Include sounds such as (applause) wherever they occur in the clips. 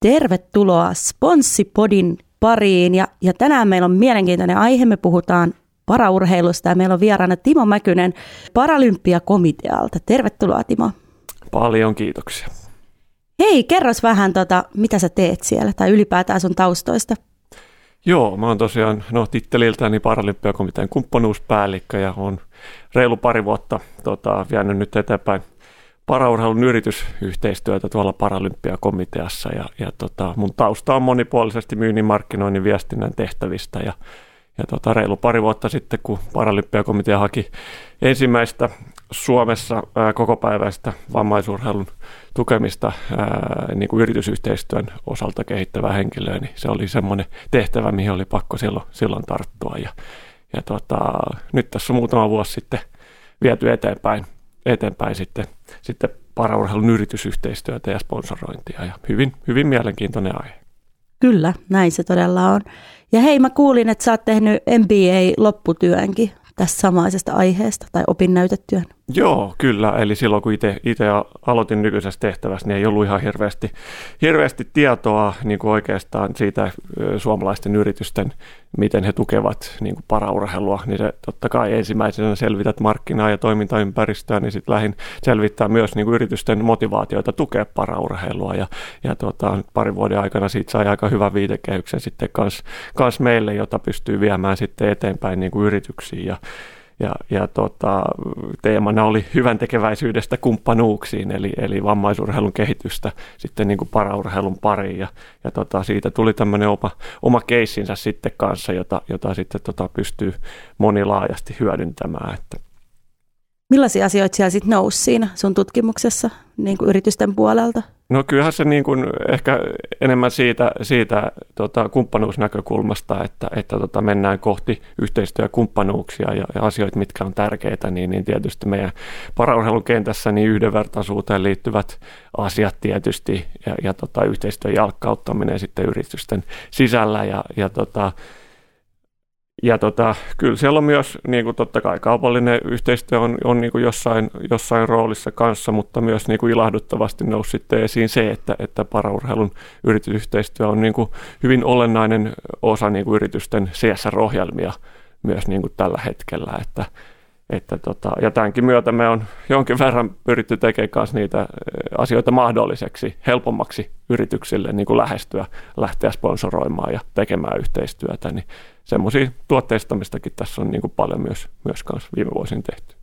Tervetuloa Sponssipodin pariin ja, ja tänään meillä on mielenkiintoinen aihe. Me puhutaan paraurheilusta ja meillä on vieraana Timo Mäkynen Paralympiakomitealta. Tervetuloa Timo. Paljon kiitoksia. Hei, kerros vähän, tota, mitä sä teet siellä tai ylipäätään sun taustoista. Joo, mä oon tosiaan no, titteliltäni Paralympiakomitean kumppanuuspäällikkö ja on reilu pari vuotta tota, vienyt nyt eteenpäin paraurheilun yritysyhteistyötä tuolla Paralympiakomiteassa ja, ja tota, mun tausta on monipuolisesti myynnin, markkinoinnin, viestinnän tehtävistä ja, ja tota, reilu pari vuotta sitten, kun Paralympiakomitea haki ensimmäistä Suomessa ää, kokopäiväistä vammaisurheilun tukemista ää, niin kuin yritysyhteistyön osalta kehittävää henkilöä, niin se oli semmoinen tehtävä, mihin oli pakko silloin, silloin tarttua. Ja, ja tota, nyt tässä on muutama vuosi sitten viety eteenpäin, eteenpäin sitten, sitten paraurheilun yritysyhteistyötä ja sponsorointia ja hyvin, hyvin mielenkiintoinen aihe. Kyllä, näin se todella on. Ja hei, mä kuulin, että sä oot tehnyt MBA-lopputyönkin tästä samaisesta aiheesta tai opinnäytetyön. Joo, kyllä. Eli silloin kun itse aloitin nykyisessä tehtävässä, niin ei ollut ihan hirveästi, hirveästi tietoa niin kuin oikeastaan siitä suomalaisten yritysten, miten he tukevat niin kuin paraurheilua. Niin se totta kai ensimmäisenä selvität markkinaa ja toimintaympäristöä, niin sitten lähin selvittää myös niin kuin yritysten motivaatioita tukea paraurheilua. Ja, ja tota, parin vuoden aikana siitä sai aika hyvän viitekehyksen sitten kans, kans meille, jota pystyy viemään sitten eteenpäin niin kuin yrityksiin. Ja, ja, ja tota, teemana oli hyvän tekeväisyydestä kumppanuuksiin, eli, eli vammaisurheilun kehitystä sitten niin kuin paraurheilun pariin. Ja, ja tota, siitä tuli tämmöinen oma, oma keissinsä sitten kanssa, jota, jota sitten tota, pystyy monilaajasti hyödyntämään. Että. Millaisia asioita siellä sitten nousi siinä sun tutkimuksessa niin kuin yritysten puolelta? No kyllähän se niin kuin ehkä enemmän siitä, siitä tota, kumppanuusnäkökulmasta, että, että tota, mennään kohti yhteistyökumppanuuksia ja, ja asioita, mitkä on tärkeitä, niin, niin tietysti meidän paraurheilun kentässä niin yhdenvertaisuuteen liittyvät asiat tietysti ja, ja tota, yhteistyön jalkkauttaminen sitten yritysten sisällä ja, ja tota, ja tota, kyllä siellä on myös niin kuin totta kai kaupallinen yhteistyö on, on niin kuin jossain, jossain roolissa kanssa, mutta myös niin kuin ilahduttavasti nousi sitten esiin se, että, että paraurheilun yritysyhteistyö on niin kuin hyvin olennainen osa niin kuin yritysten CSR-ohjelmia myös niin kuin tällä hetkellä, että, että tota, ja tämänkin myötä me on jonkin verran pyritty tekemään kanssa niitä asioita mahdolliseksi, helpommaksi yrityksille niin kuin lähestyä, lähteä sponsoroimaan ja tekemään yhteistyötä, niin semmoisia tuotteistamistakin tässä on niin kuin paljon myös, myös kanssa viime vuosina tehty.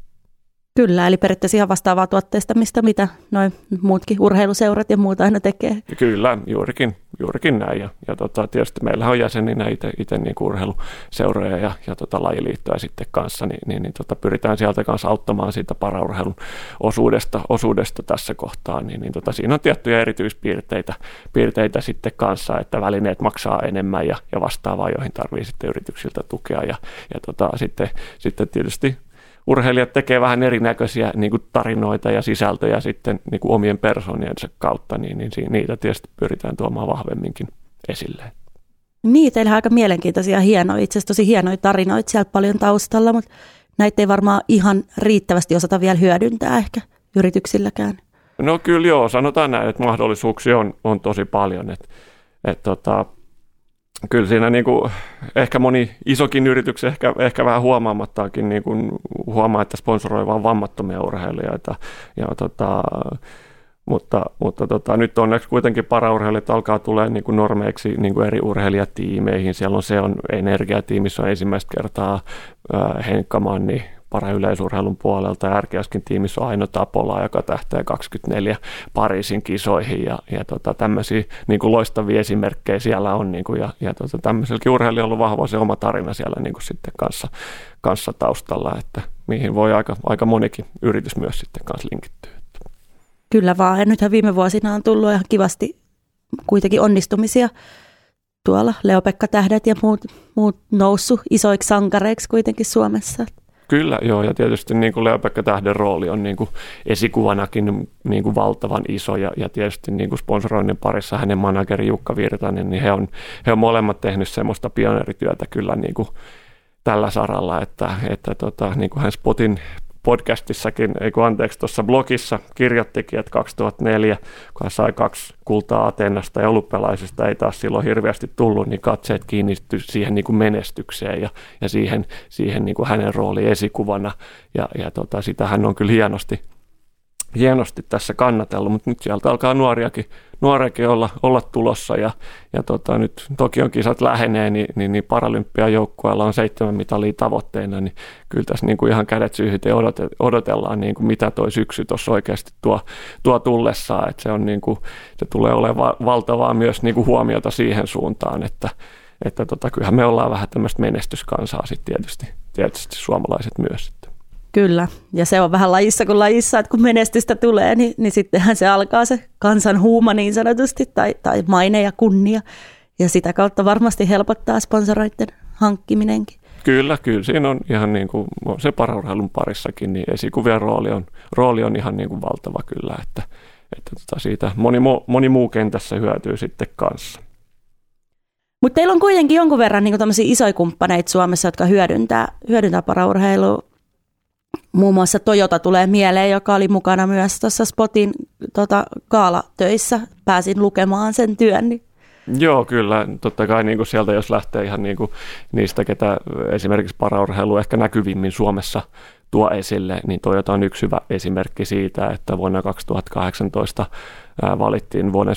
Kyllä, eli periaatteessa ihan vastaavaa tuotteistamista, mitä noin muutkin urheiluseurat ja muuta aina tekee. Kyllä, juurikin, juurikin näin. Ja, ja tota, tietysti meillä on jäseninä itse niin urheiluseuroja ja, ja tota, lajiliittoja sitten kanssa, niin, niin, niin tota, pyritään sieltä kanssa auttamaan siitä paraurheilun osuudesta, osuudesta tässä kohtaa. Niin, niin tota, siinä on tiettyjä erityispiirteitä piirteitä sitten kanssa, että välineet maksaa enemmän ja, ja vastaavaa, joihin tarvii sitten yrityksiltä tukea. Ja, ja tota, sitten, sitten tietysti urheilijat tekee vähän erinäköisiä niin kuin tarinoita ja sisältöjä sitten niin kuin omien persooniensa kautta, niin, niin niitä tietysti pyritään tuomaan vahvemminkin esille. Niin, teillä on aika mielenkiintoisia hienoja, itse asiassa tosi hienoja tarinoita siellä paljon taustalla, mutta näitä ei varmaan ihan riittävästi osata vielä hyödyntää ehkä yrityksilläkään. No kyllä joo, sanotaan näin, että mahdollisuuksia on, on tosi paljon. Että, että tota, kyllä siinä niin kuin, ehkä moni isokin yritys ehkä, ehkä vähän huomaamattakin niin kuin huomaa, että sponsoroi vain vammattomia urheilijoita. Ja, tota, mutta, mutta tota, nyt onneksi kuitenkin paraurheilijat alkaa tulee niin kuin normeiksi niin kuin eri urheilijatiimeihin. Siellä on se on energiatiimissä on ensimmäistä kertaa äh, Henkka Manni, parayleisurheilun puolelta. Ja Ärkeäskin tiimissä on Aino Tapola, joka tähtää 24 Pariisin kisoihin ja, ja tota, tämmöisiä niin kuin loistavia esimerkkejä siellä on. Niin kuin, ja ja tota, tämmöiselläkin urheilijalla on vahva se oma tarina siellä niin kuin sitten kanssa, kanssa taustalla, että mihin voi aika, aika monikin yritys myös sitten kanssa linkittyä. Kyllä vaan. Ja nythän viime vuosina on tullut ihan kivasti kuitenkin onnistumisia tuolla Leopekka Tähdet ja muut, muut noussut isoiksi sankareiksi kuitenkin Suomessa. Kyllä, joo, ja tietysti niin kuin Leo-Pekka Tähden rooli on niin kuin esikuvanakin niin kuin valtavan iso, ja, ja tietysti niin kuin sponsoroinnin parissa hänen manageri Jukka Virtanen, niin he on, he on molemmat tehnyt semmoista pioneerityötä kyllä niin kuin tällä saralla, että, että tota, niin kuin hän spotin podcastissakin, ei kun anteeksi, tuossa blogissa kirjoittikin, että 2004, kun hän sai kaksi kultaa Ateenasta ja olympialaisista ei taas silloin hirveästi tullut, niin katseet kiinnitty siihen niin kuin menestykseen ja, ja siihen, siihen niin kuin hänen rooli esikuvana. Ja, ja tota, sitä hän on kyllä hienosti hienosti tässä kannatellut, mutta nyt sieltä alkaa nuoriakin, nuoriakin olla, olla tulossa ja, ja tota, nyt Tokion kisat lähenee, niin, niin, niin paralympiajoukkueella on seitsemän mitalia tavoitteena, niin kyllä tässä niin kuin ihan kädet syyhyt odotellaan, niin kuin mitä toi syksy tuossa oikeasti tuo, tuo tullessaan, että se, on niin kuin, se tulee olemaan valtavaa myös niin kuin huomiota siihen suuntaan, että, että tota, kyllähän me ollaan vähän tämmöistä menestyskansaa sitten tietysti, tietysti suomalaiset myös. Kyllä, ja se on vähän lajissa kuin lajissa, että kun menestystä tulee, niin, niin sittenhän se alkaa se kansan huuma niin sanotusti, tai, tai maine ja kunnia, ja sitä kautta varmasti helpottaa sponsoroiden hankkiminenkin. Kyllä, kyllä. Siinä on ihan niin kuin se paraurheilun parissakin, niin esikuvien rooli on, rooli on ihan niin kuin valtava kyllä, että, että tota siitä moni, moni muu kentässä hyötyy sitten kanssa. Mutta teillä on kuitenkin jonkun verran niin isoja kumppaneita Suomessa, jotka hyödyntää, hyödyntää paraurheilua Muun muassa Toyota tulee mieleen, joka oli mukana myös tuossa Spotin tota, kaalatöissä. Pääsin lukemaan sen työn. Niin. Joo, kyllä. Totta kai niin kuin sieltä, jos lähtee ihan niin kuin niistä, ketä esimerkiksi paraurheilu ehkä näkyvimmin Suomessa tuo esille, niin Toyota on yksi hyvä esimerkki siitä, että vuonna 2018 valittiin vuoden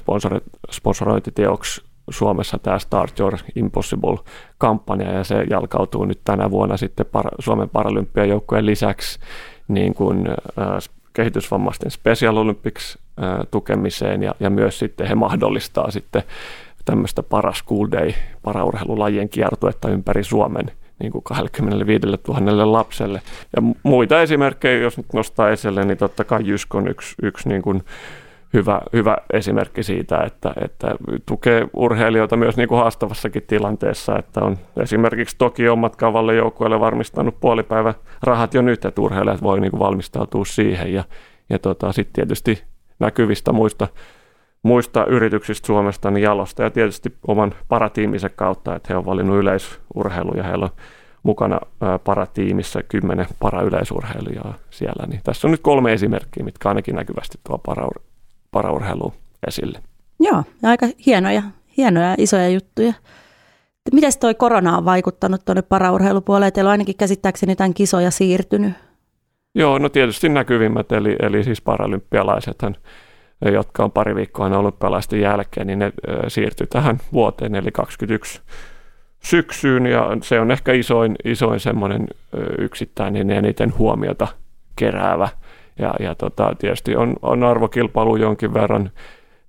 sponsorointiteoksi Suomessa tämä Start Your Impossible-kampanja ja se jalkautuu nyt tänä vuonna sitten Suomen paralympiajoukkojen lisäksi niin kuin, äh, kehitysvammaisten Special Olympics äh, tukemiseen ja, ja myös sitten he mahdollistaa sitten tämmöistä para school day paraurheilulajien kiertuetta ympäri Suomen niin kuin 25 000 lapselle. Ja muita esimerkkejä, jos nyt nostaa esille, niin totta kai Jysk on yksi, yksi niin kuin hyvä, hyvä esimerkki siitä, että, että tukee urheilijoita myös niin kuin haastavassakin tilanteessa, että on esimerkiksi toki omat kavalle joukkueelle varmistanut puolipäivä rahat jo nyt, että urheilijat voi niin kuin valmistautua siihen ja, ja tota, sitten tietysti näkyvistä muista, muista yrityksistä Suomesta niin jalosta ja tietysti oman paratiimisen kautta, että he on valinnut yleisurheilu ja heillä on mukana paratiimissä kymmenen parayleisurheilijaa siellä. Niin tässä on nyt kolme esimerkkiä, mitkä ainakin näkyvästi tuo para, paraurheilu esille. Joo, ja aika hienoja, hienoja isoja juttuja. Miten toi korona on vaikuttanut tuonne paraurheilupuolelle? Teillä on ainakin käsittääkseni jotain kisoja siirtynyt. Joo, no tietysti näkyvimmät, eli, eli siis paralympialaisethan, jotka on pari viikkoa aina olympialaisten jälkeen, niin ne siirtyi tähän vuoteen, eli 21 syksyyn, ja se on ehkä isoin, isoin semmoinen yksittäinen eniten huomiota keräävä – ja, ja tota, tietysti on, on arvokilpailu jonkin verran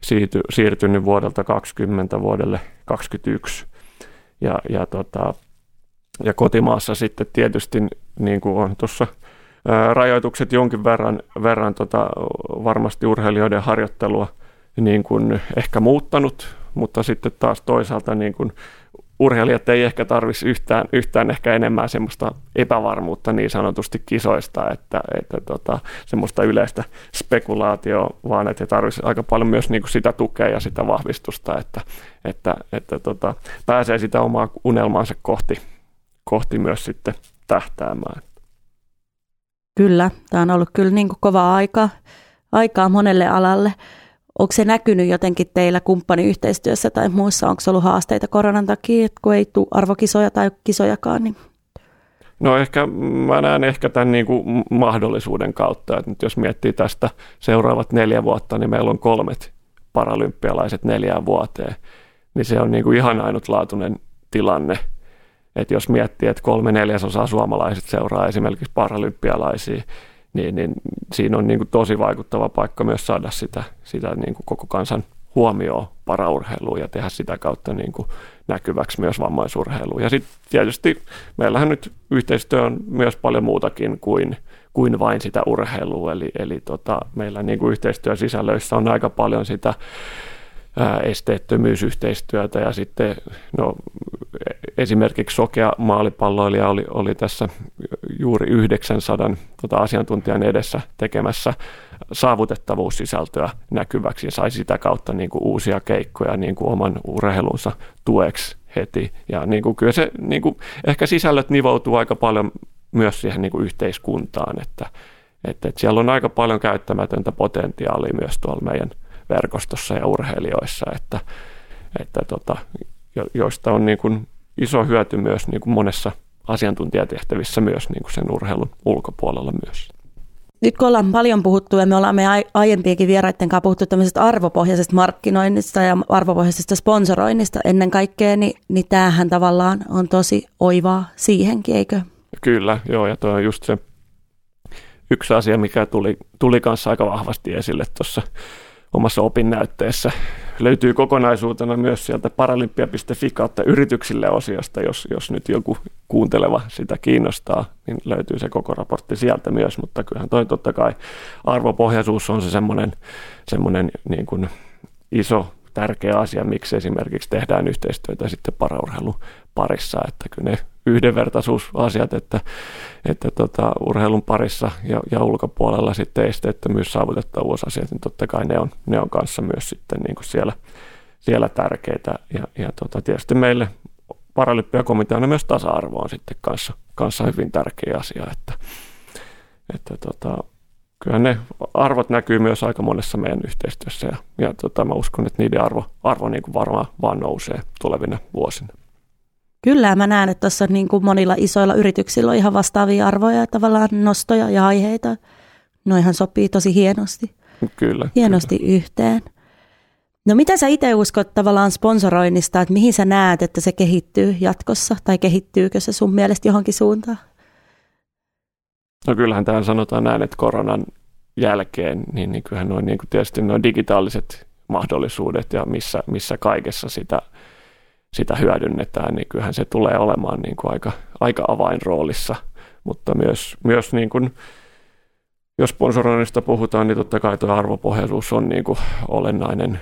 siirty, siirtynyt vuodelta 20 vuodelle 2021. Ja, ja, tota, ja kotimaassa sitten tietysti niin kuin on tuossa rajoitukset jonkin verran, verran tota, varmasti urheilijoiden harjoittelua niin kuin ehkä muuttanut, mutta sitten taas toisaalta niin kuin urheilijat ei ehkä tarvitsisi yhtään, yhtään ehkä enemmän semmoista epävarmuutta niin sanotusti kisoista, että, että tota, semmoista yleistä spekulaatioa, vaan että he aika paljon myös niin kuin sitä tukea ja sitä vahvistusta, että, että, että tota, pääsee sitä omaa unelmaansa kohti, kohti myös sitten tähtäämään. Kyllä, tämä on ollut kyllä niin kuin kova aika, aikaa monelle alalle. Onko se näkynyt jotenkin teillä kumppaniyhteistyössä tai muissa? Onko ollut haasteita koronan takia, että kun ei tule arvokisoja tai kisojakaan? Niin... No ehkä mä näen ehkä tämän niin kuin mahdollisuuden kautta, että nyt jos miettii tästä seuraavat neljä vuotta, niin meillä on kolmet paralympialaiset neljään vuoteen, niin se on niin kuin ihan ainutlaatuinen tilanne. Että jos miettii, että kolme neljäsosaa suomalaiset seuraa esimerkiksi paralympialaisia, niin, niin siinä on niin kuin tosi vaikuttava paikka myös saada sitä, sitä niin kuin koko kansan huomioon paraurheiluun ja tehdä sitä kautta niin kuin näkyväksi myös vammaisurheiluun. Ja sitten tietysti meillähän nyt yhteistyö on myös paljon muutakin kuin, kuin vain sitä urheilua, eli, eli tota, meillä niin kuin yhteistyösisällöissä on aika paljon sitä esteettömyysyhteistyötä ja sitten no, esimerkiksi sokea maalipalloilija oli, oli tässä juuri 900 tota, asiantuntijan edessä tekemässä saavutettavuussisältöä näkyväksi ja sai sitä kautta niin kuin uusia keikkoja niin kuin oman urheilunsa tueksi heti. Ja niin kuin, kyllä se, niin kuin, ehkä sisällöt nivoutuu aika paljon myös siihen niin kuin yhteiskuntaan, että, että, että siellä on aika paljon käyttämätöntä potentiaalia myös tuolla meidän verkostossa ja urheilijoissa, että, että tota, joista on niin kuin iso hyöty myös niin kuin monessa asiantuntijatehtävissä myös niin kuin sen urheilun ulkopuolella myös. Nyt kun ollaan paljon puhuttu ja me ollaan me aiempienkin vieraiden kanssa puhuttu tämmöisestä arvopohjaisesta markkinoinnista ja arvopohjaisesta sponsoroinnista ennen kaikkea, niin, niin tämähän tavallaan on tosi oivaa siihenkin, eikö? Kyllä, joo, ja tuo on just se yksi asia, mikä tuli, tuli kanssa aika vahvasti esille tuossa omassa opinnäytteessä. Löytyy kokonaisuutena myös sieltä paralympia.fi kautta yrityksille osiosta, jos, jos nyt joku kuunteleva sitä kiinnostaa, niin löytyy se koko raportti sieltä myös, mutta kyllähän toi totta kai arvopohjaisuus on se semmoinen, semmoinen niin kuin iso tärkeä asia, miksi esimerkiksi tehdään yhteistyötä sitten paraurheilun parissa, että kyllä ne yhdenvertaisuusasiat, että, että tota, urheilun parissa ja, ja ulkopuolella sitten esteettömyys, saavutettavuusasiat, niin totta kai ne on, ne on kanssa myös sitten niin kuin siellä, siellä tärkeitä. Ja, ja tota, tietysti meille paralympiakomiteana myös tasa-arvo on sitten kanssa, kanssa hyvin tärkeä asia, että, että tota, kyllä ne arvot näkyy myös aika monessa meidän yhteistyössä ja, ja tota, mä uskon, että niiden arvo, arvo niin kuin varmaan vaan nousee tulevina vuosina. Kyllä, mä näen, että tuossa niin kuin monilla isoilla yrityksillä on ihan vastaavia arvoja, tavallaan nostoja ja aiheita. Noihan sopii tosi hienosti. Kyllä. Hienosti kyllä. yhteen. No mitä sä itse uskot tavallaan sponsoroinnista, että mihin sä näet, että se kehittyy jatkossa, tai kehittyykö se sun mielestä johonkin suuntaan? No kyllähän tähän sanotaan näin, että koronan jälkeen, niin, niin kyllähän noin, niin kuin tietysti noin digitaaliset mahdollisuudet ja missä, missä kaikessa sitä, sitä hyödynnetään, niin kyllähän se tulee olemaan niin kuin aika, aika avainroolissa, mutta myös, myös niin kuin, jos sponsoroinnista puhutaan, niin totta kai tuo arvopohjaisuus on niin kuin olennainen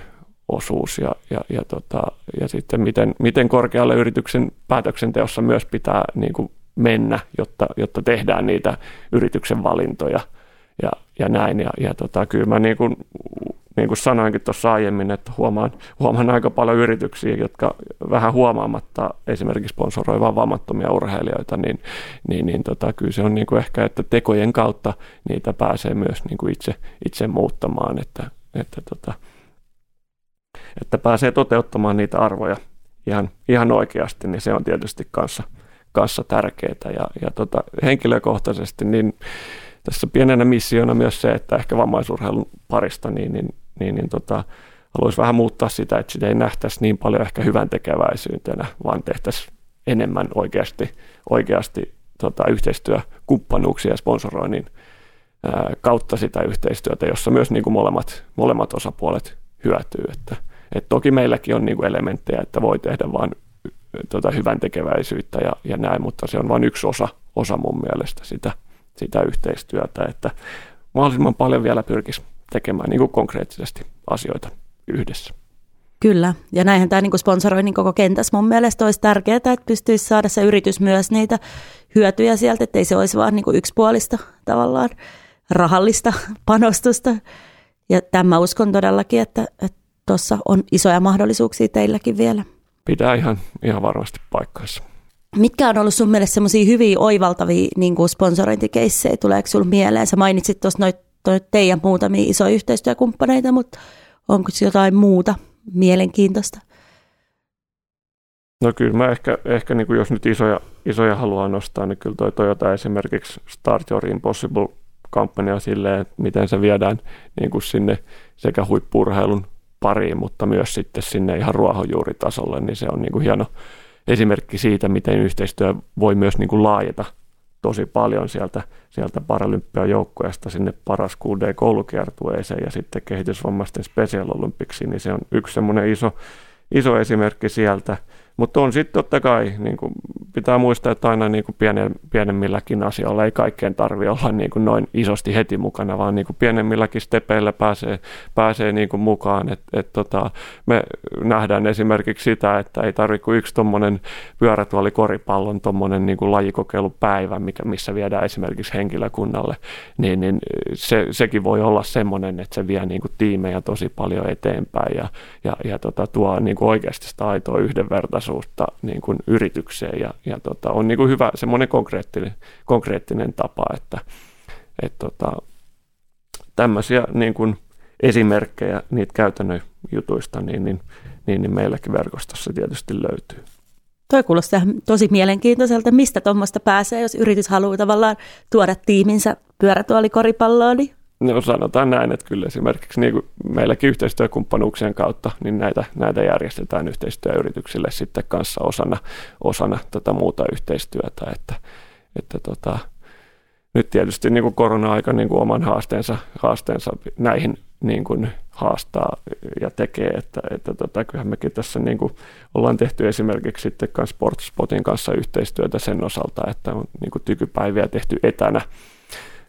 osuus ja, ja, ja, tota, ja sitten miten, miten korkealle yrityksen päätöksenteossa myös pitää niin kuin mennä, jotta, jotta tehdään niitä yrityksen valintoja ja, ja näin. Ja, ja tota, kyllä mä niin kuin, niin kuin sanoinkin tuossa aiemmin, että huomaan, huomaan aika paljon yrityksiä, jotka vähän huomaamatta esimerkiksi sponsoroivat vammattomia urheilijoita, niin, niin, niin tota, kyllä se on niin kuin ehkä, että tekojen kautta niitä pääsee myös niin kuin itse, itse muuttamaan, että, että, tota, että pääsee toteuttamaan niitä arvoja ihan, ihan oikeasti, niin se on tietysti kanssa – kanssa tärkeää. Ja, ja tota, henkilökohtaisesti niin tässä pienenä missiona myös se, että ehkä vammaisurheilun parista niin, niin, niin, niin tota, haluaisi vähän muuttaa sitä, että sitä ei nähtäisi niin paljon ehkä hyvän tekeväisyytenä, vaan tehtäisiin enemmän oikeasti, oikeasti tota, yhteistyökumppanuuksia ja sponsoroinnin ää, kautta sitä yhteistyötä, jossa myös niin kuin molemmat, molemmat osapuolet hyötyy. Että, et toki meilläkin on niin kuin elementtejä, että voi tehdä vain tota, hyvän tekeväisyyttä ja, ja näin, mutta se on vain yksi osa, osa mun mielestä sitä, sitä yhteistyötä, että mahdollisimman paljon vielä pyrkisi tekemään niin kuin konkreettisesti asioita yhdessä. Kyllä, ja näinhän tämä niin sponsoroinnin koko kentässä mun mielestä olisi tärkeää, että pystyisi saada se yritys myös niitä hyötyjä sieltä, ettei se olisi vain niin yksipuolista tavallaan rahallista (laughs) panostusta. Ja tämä uskon todellakin, että tuossa on isoja mahdollisuuksia teilläkin vielä pitää ihan, ihan varmasti paikkansa. Mitkä on ollut sun mielestä semmoisia hyviä oivaltavia niin kuin sponsorointikeissejä? Tuleeko sinulle mieleen? Sä mainitsit tuossa noit, noit teidän muutamia isoja yhteistyökumppaneita, mutta onko jotain muuta mielenkiintoista? No kyllä mä ehkä, ehkä niin kuin jos nyt isoja, isoja haluaa nostaa, niin kyllä toi Toyota esimerkiksi Start Your Impossible kampanja silleen, että miten se viedään niin kuin sinne sekä huippurheilun pariin, mutta myös sitten sinne ihan ruohonjuuritasolle, niin se on niin kuin hieno esimerkki siitä, miten yhteistyö voi myös niin kuin laajeta tosi paljon sieltä, sieltä paralympiajoukkueesta sinne paras QD-koulukiertueeseen ja sitten kehitysvammaisten Special niin se on yksi semmoinen iso, iso esimerkki sieltä. Mutta on sitten totta kai, niin kuin pitää muistaa, että aina niin kuin pienen, pienemmilläkin asioilla ei kaikkeen tarvi olla niin kuin noin isosti heti mukana, vaan niin kuin pienemmilläkin stepeillä pääsee, pääsee niin kuin mukaan. Et, et tota, me nähdään esimerkiksi sitä, että ei tarvitse kuin yksi tuommoinen pyörätuoli koripallon tuommoinen niin kuin lajikokeilupäivä, mikä, missä viedään esimerkiksi henkilökunnalle, niin, niin se, sekin voi olla semmoinen, että se vie niin kuin tiimejä tosi paljon eteenpäin ja, ja, ja tota, tuo niin kuin oikeasti sitä aitoa yhdenvertaisuutta niin kuin yritykseen ja, ja tota, on niin kuin hyvä semmoinen konkreettinen, konkreettinen tapa, että, et tota, tämmöisiä niin kuin esimerkkejä niitä käytännön jutuista, niin, niin, niin, niin meilläkin verkostossa tietysti löytyy. Toi kuulostaa tosi mielenkiintoiselta. Mistä tuommoista pääsee, jos yritys haluaa tavallaan tuoda tiiminsä pyörätuolikoripalloon? Niin No sanotaan näin, että kyllä esimerkiksi niin kuin meilläkin yhteistyökumppanuuksien kautta, niin näitä, näitä järjestetään yhteistyöyrityksille sitten kanssa osana, osana tätä muuta yhteistyötä, että, että tota, nyt tietysti niin kuin korona-aika niin kuin oman haasteensa, haasteensa näihin niin kuin haastaa ja tekee, että, että tota, kyllähän mekin tässä niin kuin ollaan tehty esimerkiksi sitten Sportspotin kanssa yhteistyötä sen osalta, että on niin kuin tykypäiviä tehty etänä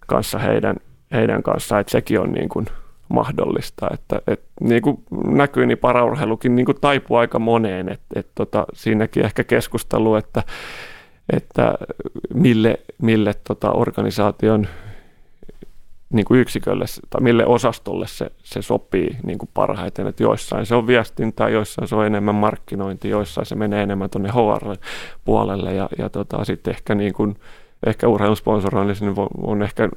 kanssa heidän, heidän kanssaan, että sekin on niin kuin mahdollista. Että, et, niin kuin näkyy, niin paraurheilukin niin kuin taipuu aika moneen. Et, et, tota, siinäkin ehkä keskustelu, että, että mille, mille tota, organisaation niin kuin yksikölle tai mille osastolle se, se sopii niin kuin parhaiten. Että joissain se on viestintää, joissain se on enemmän markkinointi, joissain se menee enemmän tuonne HR-puolelle ja, ja tota, sitten ehkä niin kuin, ehkä urheilun sponsoroinnissa niin on ehkä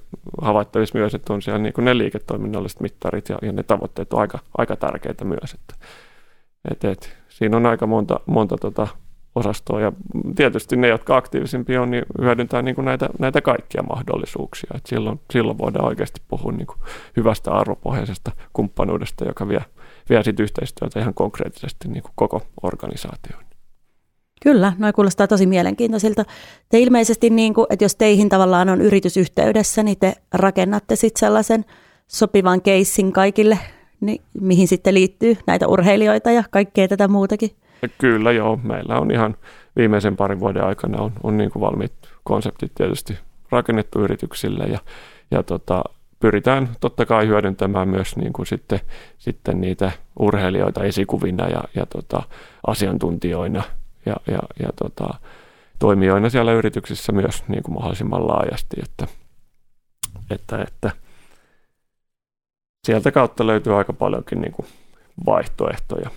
havaittavissa myös, että on siellä niin kuin ne liiketoiminnalliset mittarit ja, ja ne tavoitteet on aika, aika tärkeitä myös. Että, et, et, siinä on aika monta, monta tota osastoa ja tietysti ne, jotka aktiivisimpia on, niin hyödyntää niin kuin näitä, näitä kaikkia mahdollisuuksia. Et silloin, silloin voidaan oikeasti puhua niin kuin hyvästä arvopohjaisesta kumppanuudesta, joka vie, vie sit yhteistyötä ihan konkreettisesti niin kuin koko organisaatioon. Kyllä, noin kuulostaa tosi mielenkiintoisilta. Te ilmeisesti, niin kuin, että jos teihin tavallaan on yritysyhteydessä, niin te rakennatte sitten sellaisen sopivan keissin kaikille, niin mihin sitten liittyy näitä urheilijoita ja kaikkea tätä muutakin. Kyllä joo, meillä on ihan viimeisen parin vuoden aikana on, on niin kuin valmiit konseptit tietysti rakennettu yrityksille ja, ja tota, pyritään totta kai hyödyntämään myös niin kuin sitten, sitten niitä urheilijoita esikuvina ja, ja tota, asiantuntijoina ja, ja, ja tota, toimijoina siellä yrityksissä myös niin kuin mahdollisimman laajasti, että, että, että sieltä kautta löytyy aika paljonkin niin kuin vaihtoehtoja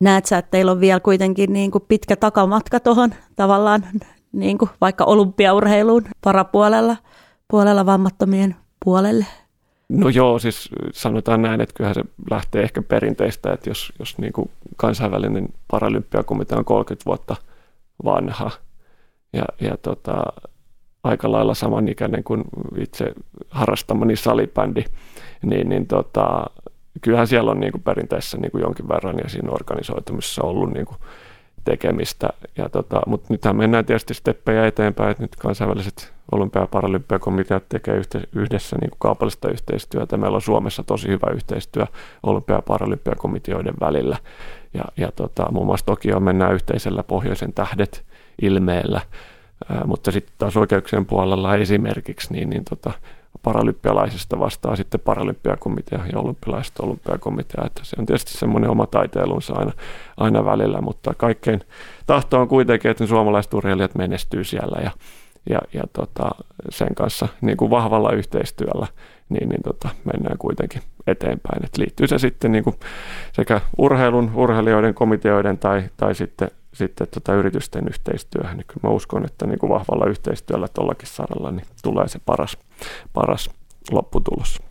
näet sä, että teillä on vielä kuitenkin niin kuin pitkä takamatka tuohon tavallaan niin kuin vaikka olympiaurheiluun parapuolella, puolella vammattomien puolelle? No joo, siis sanotaan näin, että kyllähän se lähtee ehkä perinteistä, että jos, jos niin kuin kansainvälinen paralympiakomitea on 30 vuotta vanha ja, ja tota, aika lailla samanikäinen kuin itse harrastamani salibändi, niin, niin tota, kyllähän siellä on niin kuin perinteessä niin kuin jonkin verran ja siinä organisoitumisessa ollut niin kuin tekemistä. Ja tota, mutta nythän mennään tietysti steppejä eteenpäin, että nyt kansainväliset olympia- ja paralympiakomiteat tekee yhdessä niin kuin kaupallista yhteistyötä. Meillä on Suomessa tosi hyvä yhteistyö olympia- ja paralympiakomiteoiden välillä. Ja, ja tota, muun muassa Tokio mennään yhteisellä pohjoisen tähdet ilmeellä, Ää, mutta sitten taas oikeuksien puolella esimerkiksi, niin, niin tota, paralympialaisista vastaa sitten paralympiakomitea ja olympialaisista olympiakomitea, että se on tietysti semmoinen oma taiteilunsa aina, aina välillä, mutta kaikkein tahto on kuitenkin, että suomalaiset urheilijat menestyy siellä ja, ja, ja tota, sen kanssa niin kuin vahvalla yhteistyöllä niin, niin tota, mennään kuitenkin eteenpäin. Et liittyy se sitten niin kuin sekä urheilun, urheilijoiden, komiteoiden tai, tai sitten sitten tota yritysten yhteistyöhön, niin kyllä mä uskon, että niin kuin vahvalla yhteistyöllä tuollakin saralla niin tulee se paras, paras lopputulos.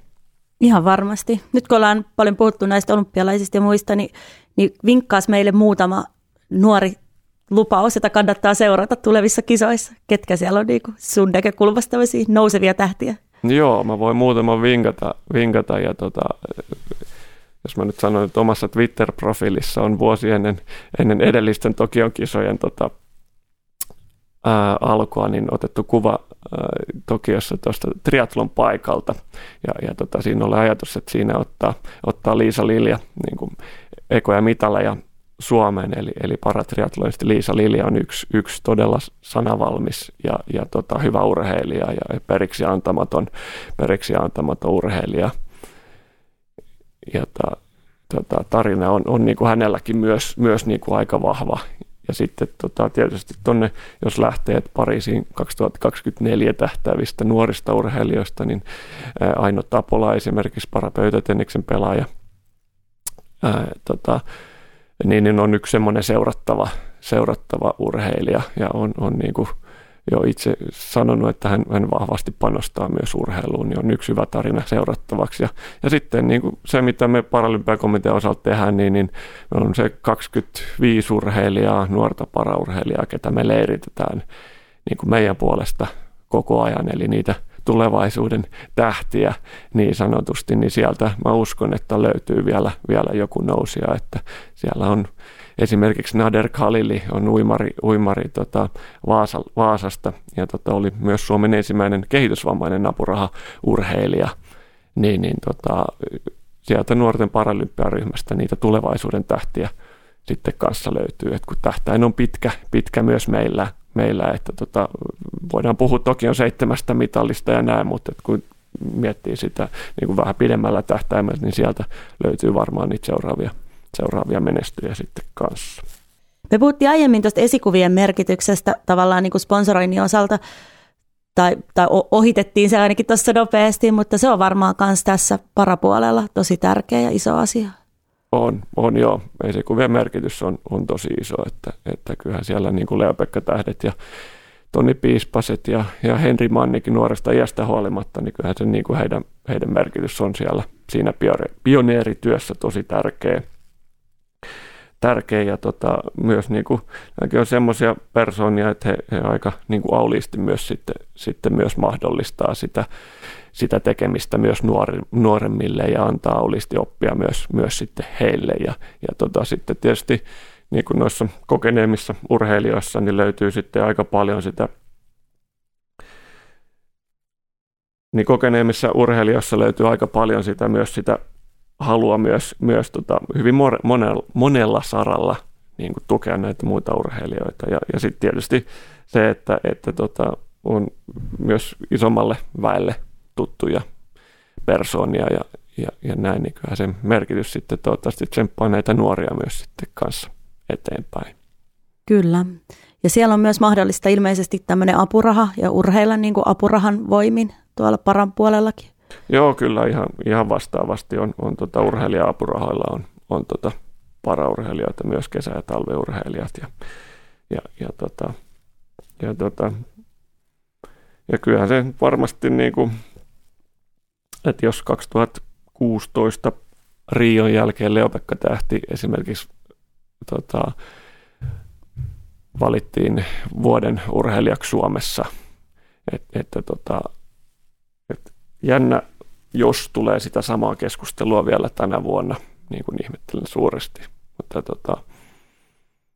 Ihan varmasti. Nyt kun ollaan paljon puhuttu näistä olympialaisista ja muista, niin, niin vinkkaas meille muutama nuori lupaus, jota kannattaa seurata tulevissa kisoissa. Ketkä siellä on niin kuin sun näkökulmasta nousevia tähtiä? Joo, mä voin muutaman vinkata, vinkata ja tota, jos mä nyt sanon, että omassa Twitter-profiilissa on vuosi ennen, ennen edellisten Tokion kisojen tota, ää, alkua, niin otettu kuva ää, Tokiossa tuosta triatlon paikalta. Ja, ja tota, siinä oli ajatus, että siinä ottaa, ottaa Liisa Lilja niin kuin ekoja mitaleja Suomeen, eli, eli paratriatlonisti Liisa Lilja on yksi, yksi todella sanavalmis ja, ja tota, hyvä urheilija ja periksi antamaton, periksi antamaton urheilija – ja ta, tota, tarina on, on niin kuin hänelläkin myös, myös niin kuin aika vahva. Ja sitten tota, tietysti tuonne, jos lähtee Pariisiin 2024 tähtävistä nuorista urheilijoista, niin Aino Tapola esimerkiksi parapöytätenniksen pelaaja, ää, tota, niin, niin on yksi semmoinen seurattava, seurattava urheilija ja on, on niin kuin jo itse sanonut, että hän, hän vahvasti panostaa myös urheiluun, niin on yksi hyvä tarina seurattavaksi. Ja, ja sitten niin kuin se, mitä me Paralympiakomitean osalta tehdään, niin, niin on se 25 urheilijaa, nuorta paraurheilijaa, ketä me leiritetään niin kuin meidän puolesta koko ajan, eli niitä tulevaisuuden tähtiä niin sanotusti, niin sieltä mä uskon, että löytyy vielä, vielä joku nousia, että siellä on esimerkiksi Nader Khalili on uimari, uimari tota, Vaasa, Vaasasta ja tota, oli myös Suomen ensimmäinen kehitysvammainen apuraha-urheilija, niin, niin tota, sieltä nuorten paralympiaryhmästä niitä tulevaisuuden tähtiä sitten kanssa löytyy, että kun tähtäin on pitkä, pitkä myös meillä, meillä että tota, voidaan puhua toki on seitsemästä mitallista ja näin, mutta että kun miettii sitä niin kuin vähän pidemmällä tähtäimellä, niin sieltä löytyy varmaan niitä seuraavia seuraavia menestyjä sitten kanssa. Me puhuttiin aiemmin tuosta esikuvien merkityksestä tavallaan niin kuin sponsoroinnin osalta, tai, tai ohitettiin se ainakin tuossa nopeasti, mutta se on varmaan myös tässä parapuolella tosi tärkeä ja iso asia. On, on joo. Esikuvien merkitys on, on tosi iso, että, että kyllähän siellä niin kuin Leo-Pekka Tähdet ja Toni Piispaset ja, ja Henri Mannikin nuoresta iästä huolimatta, niin kyllähän se niin kuin heidän, heidän merkitys on siellä siinä pioneerityössä tosi tärkeä tärkeä ja tota, myös niin kuin, on semmoisia persoonia, että he, he aika niin kuin auliisti myös sitten, sitten myös mahdollistaa sitä, sitä tekemistä myös nuori, nuoremmille ja antaa auliisti oppia myös, myös sitten heille. Ja, ja tota, sitten tietysti niin kuin noissa kokeneemmissa urheilijoissa niin löytyy sitten aika paljon sitä niin kokeneemmissa urheilijoissa löytyy aika paljon sitä myös sitä halua myös, myös tota, hyvin monella, monella saralla niin kuin tukea näitä muita urheilijoita. Ja, ja sitten tietysti se, että, että tota, on myös isommalle väelle tuttuja persoonia ja, ja, ja näin, niin kyllä se merkitys sitten toivottavasti tsemppaa näitä nuoria myös sitten kanssa eteenpäin. Kyllä. Ja siellä on myös mahdollista ilmeisesti tämmöinen apuraha ja urheilla niin kuin apurahan voimin tuolla paran puolellakin. Joo, kyllä ihan, ihan vastaavasti on, on tota, urheilija-apurahoilla on, on tota, paraurheilijoita, myös kesä- ja talveurheilijat. Ja, ja, ja, tota, ja, tota, ja kyllähän se varmasti, niin kuin, että jos 2016 Rion jälkeen Leopekka Tähti esimerkiksi tota, valittiin vuoden urheilijaksi Suomessa, et, että tota, jännä, jos tulee sitä samaa keskustelua vielä tänä vuonna, niin kuin ihmettelen suuresti. Mutta tota,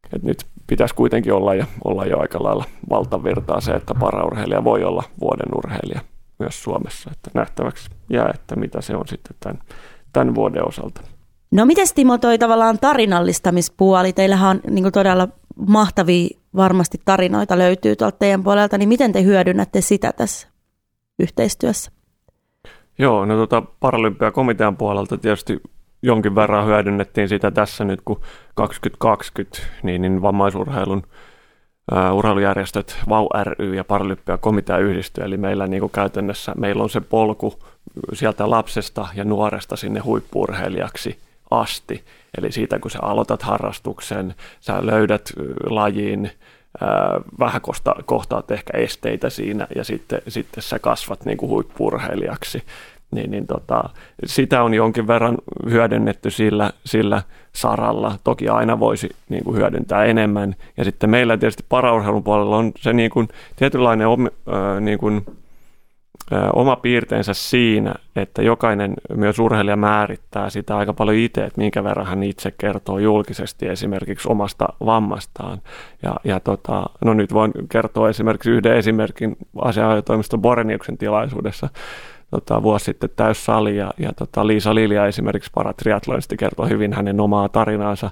että nyt pitäisi kuitenkin olla jo, olla jo aika lailla valtavirtaa se, että paraurheilija voi olla vuoden urheilija myös Suomessa. Että nähtäväksi jää, että mitä se on sitten tämän, tämän vuoden osalta. No miten Timo toi tavallaan tarinallistamispuoli? Teillähän on niin todella mahtavia varmasti tarinoita löytyy tuolta teidän puolelta, niin miten te hyödynnätte sitä tässä yhteistyössä? Joo, no tota Paralympiakomitean puolelta tietysti jonkin verran hyödynnettiin sitä tässä nyt, kun 2020 niin, niin vammaisurheilun uh, urheilujärjestöt VAU ry ja Paralympiakomitea yhdistyy, eli meillä niin kuin käytännössä meillä on se polku sieltä lapsesta ja nuoresta sinne huippurheilijaksi asti. Eli siitä, kun sä aloitat harrastuksen, sä löydät lajiin, vähän kohta, kohtaat ehkä esteitä siinä ja sitten, sitten sä kasvat niin kuin huippurheilijaksi. Niin, niin tota, sitä on jonkin verran hyödynnetty sillä, sillä saralla. Toki aina voisi niin kuin hyödyntää enemmän. Ja sitten meillä tietysti paraurheilun puolella on se niin kuin, tietynlainen äh, niin kuin, oma piirteensä siinä, että jokainen myös urheilija määrittää sitä aika paljon itse, että minkä verran hän itse kertoo julkisesti esimerkiksi omasta vammastaan. Ja, ja tota, no nyt voin kertoa esimerkiksi yhden esimerkin asianajotoimiston Boreniuksen tilaisuudessa tota, vuosi sitten täyssali ja, ja tota, Liisa Lilja esimerkiksi paratriatlonisti kertoi hyvin hänen omaa tarinaansa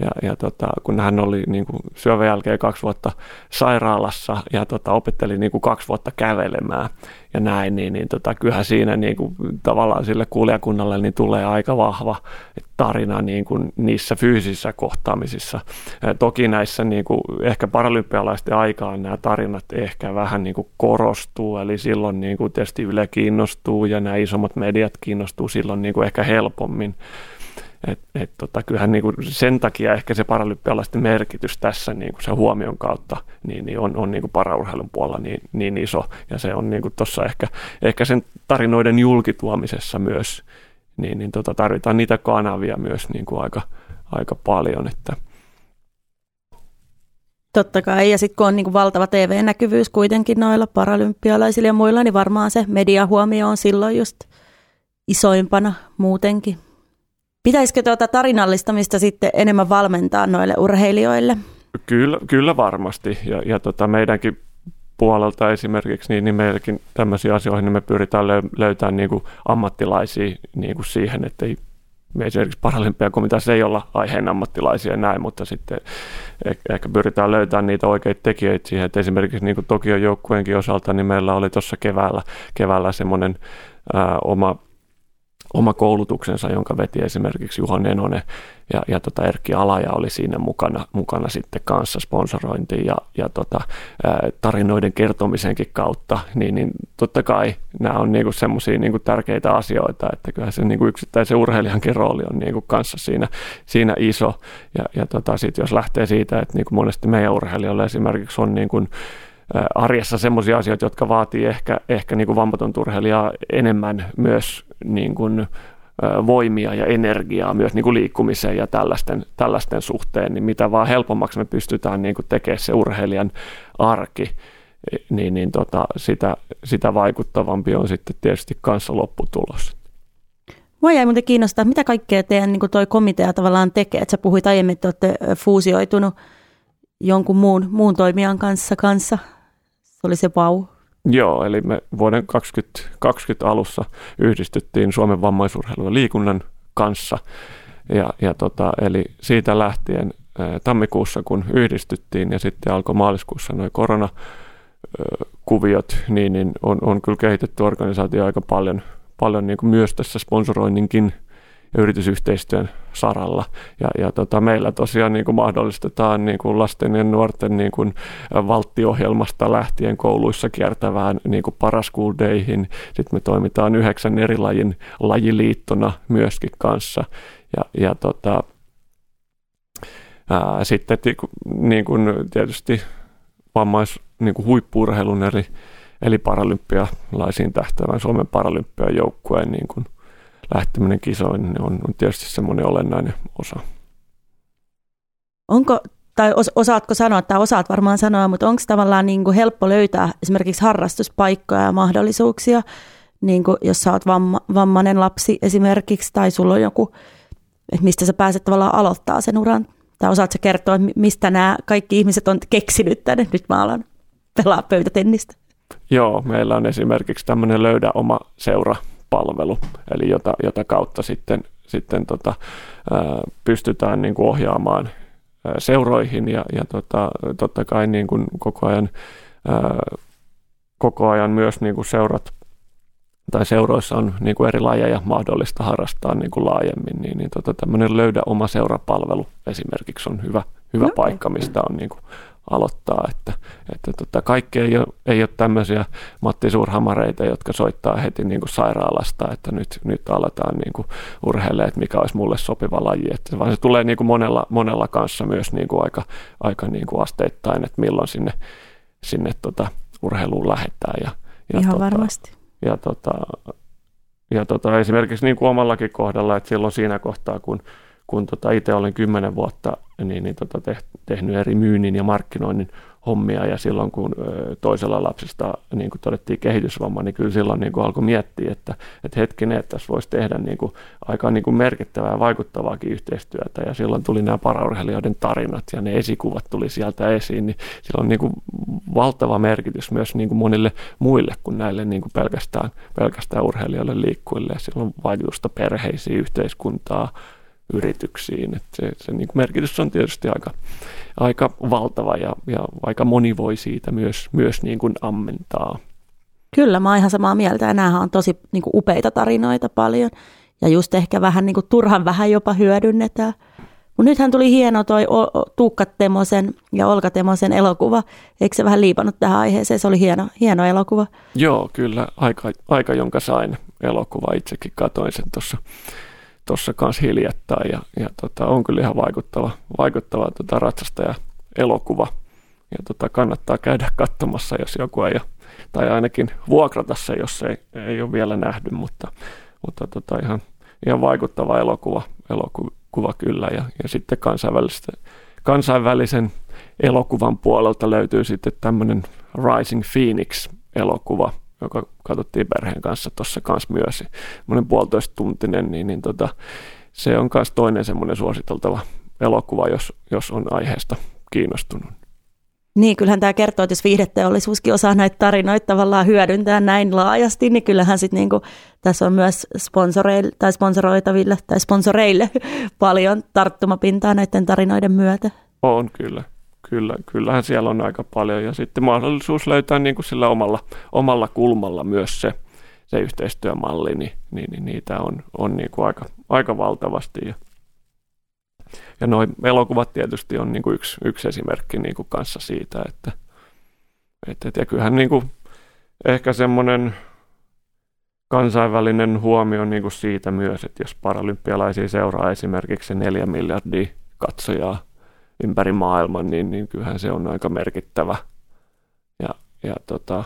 ja, ja tota, kun hän oli niin kuin syövän jälkeen kaksi vuotta sairaalassa ja tota, opetteli niin kuin kaksi vuotta kävelemään ja näin, niin, niin tota, kyllähän siinä niin kuin, tavallaan sille kuulijakunnalle niin tulee aika vahva tarina niin kuin niissä fyysisissä kohtaamisissa. Toki näissä niin kuin, ehkä paralympialaisten aikaan nämä tarinat ehkä vähän niin kuin korostuu, eli silloin niin kuin tietysti Yle kiinnostuu ja nämä isommat mediat kiinnostuu silloin niin kuin ehkä helpommin et, et, tota, kyllähän niin kuin sen takia ehkä se paralympialaisten merkitys tässä niin kuin se huomion kautta niin, niin on, on niin kuin paraurheilun puolella niin, niin iso. Ja se on niin tuossa ehkä, ehkä sen tarinoiden julkituomisessa myös, niin, niin tota, tarvitaan niitä kanavia myös niin kuin aika, aika paljon. Että, Totta kai, ja sitten kun on niin kuin valtava TV-näkyvyys kuitenkin noilla paralympialaisilla ja muilla, niin varmaan se mediahuomio on silloin just isoimpana muutenkin. Pitäisikö tuota tarinallistamista sitten enemmän valmentaa noille urheilijoille? Kyllä, kyllä varmasti, ja, ja tota meidänkin puolelta esimerkiksi, niin, niin meilläkin tämmöisiä asioihin niin me pyritään löytämään niin kuin ammattilaisia niin kuin siihen, että ei me esimerkiksi paralympiakomiteassa ei olla aiheen ammattilaisia näin, mutta sitten ehkä pyritään löytämään niitä oikeita tekijöitä siihen, että esimerkiksi niin kuin Tokion joukkueenkin osalta, niin meillä oli tuossa keväällä, keväällä semmoinen oma oma koulutuksensa, jonka veti esimerkiksi Juha Nenonen ja, ja tota Erkki Alaja oli siinä mukana, mukana sitten kanssa sponsorointiin ja, ja tota, ää, tarinoiden kertomisenkin kautta, niin, niin totta kai nämä on niinku semmoisia niinku tärkeitä asioita, että kyllä se niinku yksittäisen urheilijankin rooli on niinku kanssa siinä, siinä iso. Ja, ja tota, sitten jos lähtee siitä, että niinku monesti meidän urheilijoilla esimerkiksi on niinku, arjessa semmoisia asioita, jotka vaatii ehkä, ehkä niin kuin vammaton urheilijaa enemmän myös niin kuin, voimia ja energiaa myös niin kuin liikkumiseen ja tällaisten, tällaisten suhteen, niin mitä vaan helpommaksi me pystytään niin kuin tekemään se urheilijan arki, niin, niin tota, sitä, sitä vaikuttavampi on sitten tietysti kanssa lopputulos. Mua jäi muuten kiinnostaa, mitä kaikkea teidän niin toi komitea tavallaan tekee. Että sä puhuit aiemmin, että olette fuusioitunut jonkun muun, muun toimijan kanssa, kanssa se oli se vau. Joo, eli me vuoden 2020 alussa yhdistyttiin Suomen vammaisurheilun ja liikunnan kanssa. Ja, ja tota, eli siitä lähtien tammikuussa, kun yhdistyttiin ja sitten alkoi maaliskuussa noin koronakuviot, niin, niin on, on kyllä kehitetty organisaatio aika paljon, paljon niin kuin myös tässä sponsoroinninkin yritysyhteistyön saralla. Ja, ja tota, meillä tosiaan niin kuin mahdollistetaan niin kuin lasten ja nuorten niin kuin valttiohjelmasta lähtien kouluissa kiertävään niin kuin Paraschool Dayhin. Sitten me toimitaan yhdeksän eri lajin lajiliittona myöskin kanssa. Ja, ja tota, ää, sitten niin kuin tietysti vammais niin kuin huippuurheilun eli, eli paralympialaisiin tähtävän Suomen paralympiajoukkueen niin kuin – lähteminen kisoihin niin on, on tietysti semmoinen olennainen osa. Onko, tai os, osaatko sanoa, tai osaat varmaan sanoa, mutta onko tavallaan niin kuin helppo löytää esimerkiksi harrastuspaikkoja ja mahdollisuuksia, niin kuin jos sä oot vamma, vammainen lapsi esimerkiksi, tai sulla on joku, että mistä sä pääset tavallaan aloittaa sen uran, tai osaatko kertoa, mistä nämä kaikki ihmiset on keksinyt tänne, nyt mä alan pelaa pöytätennistä. Joo, meillä on esimerkiksi tämmöinen löydä oma seura palvelu, eli jota, jota kautta sitten, sitten tota, ää, pystytään niin kuin ohjaamaan ää, seuroihin ja, ja tota, totta kai niin kuin koko ajan, ää, koko ajan myös niin kuin seurat tai seuroissa on niin kuin eri lajeja mahdollista harrastaa niin kuin laajemmin, niin, niin tota, tämmöinen löydä oma seurapalvelu esimerkiksi on hyvä, hyvä okay. paikka, mistä on niin kuin aloittaa, että, että tota, kaikki ei ole, ei ole tämmöisiä Matti Suurhamareita, jotka soittaa heti niin kuin sairaalasta, että nyt, nyt aletaan niin kuin urheilemaan, että mikä olisi mulle sopiva laji, että vaan se tulee niin kuin monella, monella kanssa myös niin kuin aika, aika niin kuin asteittain, että milloin sinne, sinne tota, urheiluun lähdetään. Ja, ja Ihan tota, varmasti. Ja, tota, ja tota, esimerkiksi niin kuin omallakin kohdalla, että silloin siinä kohtaa, kun kun tota itse olen kymmenen vuotta niin, niin tota tehnyt eri myynnin ja markkinoinnin hommia ja silloin kun toisella lapsesta niin kuin todettiin kehitysvamma, niin kyllä silloin niin kuin alkoi miettiä, että, että hetkinen, että tässä voisi tehdä niin kuin aika niin kuin merkittävää ja vaikuttavaakin yhteistyötä ja silloin tuli nämä paraurheilijoiden tarinat ja ne esikuvat tuli sieltä esiin, niin sillä on niin kuin valtava merkitys myös niin kuin monille muille kuin näille niin kuin pelkästään, pelkästään urheilijoille liikkuille. Sillä on vaikutusta perheisiin, yhteiskuntaa, yrityksiin. Et se se niin merkitys on tietysti aika, aika valtava ja, ja aika moni voi siitä myös, myös niin kuin ammentaa. Kyllä, mä oon ihan samaa mieltä ja nämähän on tosi niin kuin upeita tarinoita paljon ja just ehkä vähän niin kuin turhan vähän jopa hyödynnetään. Mutta nythän tuli hieno toi Tuukka Temosen ja Olka Temosen elokuva. Eikö se vähän liipannut tähän aiheeseen? Se oli hieno, hieno elokuva. Joo, kyllä. Aika, aika jonka sain elokuva. Itsekin katoin sen tuossa tuossa kanssa hiljattain ja, ja tota, on kyllä ihan vaikuttava, vaikuttava tota, ratsastaja elokuva. Ja tota, kannattaa käydä katsomassa, jos joku ei ole, tai ainakin vuokrata se, jos ei, ei ole vielä nähty, mutta, mutta tota, ihan, ihan vaikuttava elokuva, elokuva kyllä. Ja, ja sitten kansainvälisen elokuvan puolelta löytyy sitten tämmöinen Rising Phoenix-elokuva, joka katsottiin perheen kanssa tuossa kanssa myös. Semmoinen puolitoista tuntinen, niin, niin tota, se on myös toinen semmoinen suositeltava elokuva, jos, jos on aiheesta kiinnostunut. Niin, kyllähän tämä kertoo, että jos viihdeteollisuuskin osaa näitä tarinoita tavallaan hyödyntää näin laajasti, niin kyllähän sitten niinku, tässä on myös sponsoreille, tai sponsoroitaville tai sponsoreille (laughs) paljon tarttumapintaa näiden tarinoiden myötä. On kyllä. Kyllä, kyllähän siellä on aika paljon ja sitten mahdollisuus löytää niin kuin sillä omalla, omalla kulmalla myös se, se yhteistyömalli, niin, niin, niin niitä on, on niin kuin aika, aika valtavasti. Ja, ja nuo elokuvat tietysti on niin kuin yksi, yksi esimerkki niin kuin kanssa siitä, että, että ja kyllähän niin kuin ehkä semmoinen kansainvälinen huomio niin kuin siitä myös, että jos paralympialaisia seuraa esimerkiksi neljä miljardia katsojaa ympäri maailman, niin, niin kyllähän se on aika merkittävä. Ja, ja tota,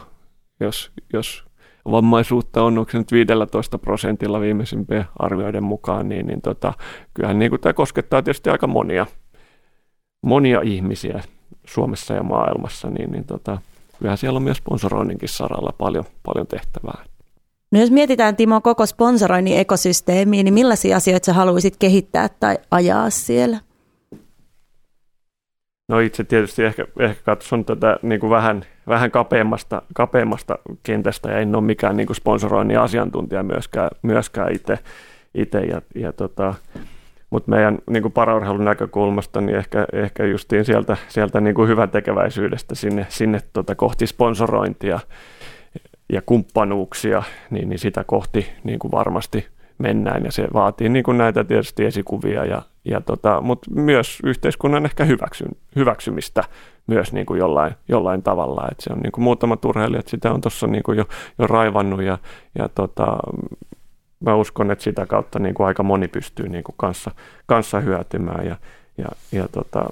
jos, jos vammaisuutta on, onko se nyt 15 prosentilla viimeisimpien arvioiden mukaan, niin, niin tota, kyllähän niin tämä koskettaa tietysti aika monia, monia ihmisiä Suomessa ja maailmassa, niin, niin tota, kyllähän siellä on myös sponsoroinninkin saralla paljon, paljon tehtävää. No jos mietitään Timo koko sponsoroinnin ekosysteemiä, niin millaisia asioita sä haluaisit kehittää tai ajaa siellä? No itse tietysti ehkä, ehkä katson tätä niin kuin vähän, vähän kapeammasta, kapeammasta kentästä ja en ole mikään niin kuin sponsoroinnin asiantuntija myöskään, myöskään itse. itse ja, ja tota, mutta meidän niin kuin paraurheilun näkökulmasta niin ehkä, ehkä justiin sieltä, sieltä niin kuin hyvän tekeväisyydestä sinne, sinne tota kohti sponsorointia ja kumppanuuksia, niin, niin sitä kohti niin kuin varmasti mennään ja se vaatii niin kuin näitä tietysti esikuvia, ja, ja tota, mutta myös yhteiskunnan ehkä hyväksy, hyväksymistä myös niin kuin jollain, jollain tavalla. Et se on niin kuin muutamat urheilijat sitä on tuossa niin jo, jo raivannut ja, ja tota, mä uskon, että sitä kautta niin kuin aika moni pystyy niin kuin kanssa, kanssa hyötymään ja, ja, ja tota,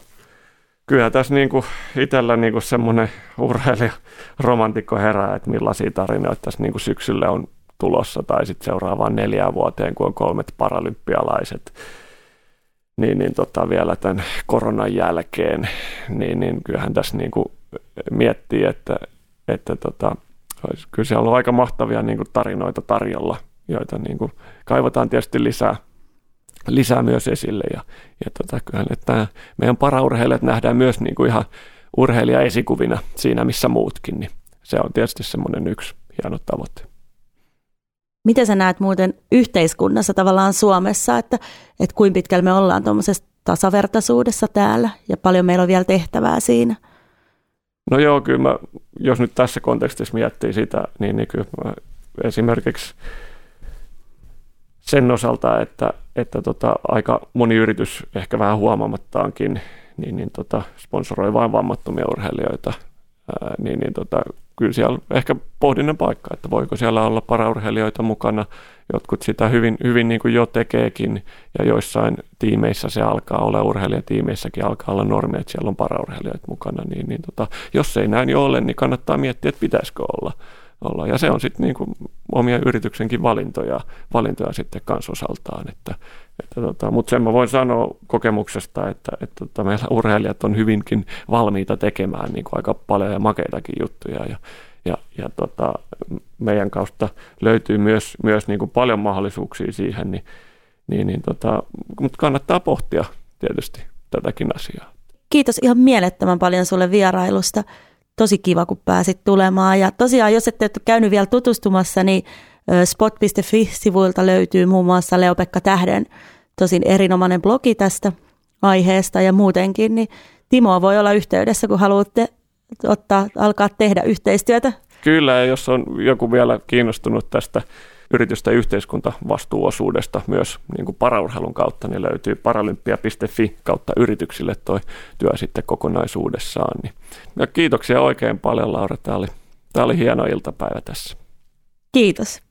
kyllä tässä niin kuin itsellä niin kuin semmoinen urheilija romantikko herää, että millaisia tarinoita tässä niin kuin syksyllä on tulossa tai sitten seuraavaan neljään vuoteen, kun on kolmet paralympialaiset, niin, niin tota, vielä tämän koronan jälkeen, niin, niin kyllähän tässä niin kuin miettii, että, että tota, kyllä siellä on aika mahtavia niin kuin tarinoita tarjolla, joita niin kuin kaivataan tietysti lisää, lisää myös esille. Ja, ja tota, kyllähän että meidän paraurheilijat nähdään myös niin kuin ihan urheilija-esikuvina siinä, missä muutkin, niin se on tietysti semmoinen yksi hieno tavoite. Miten sä näet muuten yhteiskunnassa tavallaan Suomessa, että, että kuinka pitkällä me ollaan tuommoisessa tasavertaisuudessa täällä ja paljon meillä on vielä tehtävää siinä? No joo, kyllä mä, jos nyt tässä kontekstissa miettii sitä, niin, niin kyllä mä esimerkiksi sen osalta, että, että tota, aika moni yritys ehkä vähän huomaamattaankin niin, niin tota, sponsoroi vain vammattomia urheilijoita, ää, niin, niin tota, kyllä siellä ehkä pohdinnan paikka, että voiko siellä olla paraurheilijoita mukana. Jotkut sitä hyvin, hyvin niin kuin jo tekeekin ja joissain tiimeissä se alkaa olla, urheilijatiimeissäkin alkaa olla normi, että siellä on paraurheilijoita mukana. Niin, niin tota, jos ei näin jo ole, niin kannattaa miettiä, että pitäisikö olla. olla. Ja se on sitten niin omia yrityksenkin valintoja, valintoja sitten kansosaltaan. Että, että tota, mutta sen mä voin sanoa kokemuksesta, että, että tota, meillä urheilijat on hyvinkin valmiita tekemään niin kuin aika paljon ja makeitakin juttuja. Ja, ja, ja tota, meidän kautta löytyy myös, myös niin kuin paljon mahdollisuuksia siihen, niin, niin, niin tota, mutta kannattaa pohtia tietysti tätäkin asiaa. Kiitos ihan mielettömän paljon sulle vierailusta. Tosi kiva, kun pääsit tulemaan. Ja tosiaan, jos ette ole käynyt vielä tutustumassa, niin spot.fi-sivuilta löytyy muun muassa Leopekka Tähden tosin erinomainen blogi tästä aiheesta ja muutenkin, niin Timoa voi olla yhteydessä, kun haluatte ottaa, alkaa tehdä yhteistyötä. Kyllä, ja jos on joku vielä kiinnostunut tästä yritystä yhteiskuntavastuuosuudesta myös niin kuin paraurheilun kautta, niin löytyy paralympia.fi kautta yrityksille toi työ sitten kokonaisuudessaan. Niin. Ja kiitoksia oikein paljon Laura, tämä oli, tämä oli hieno iltapäivä tässä. Kiitos.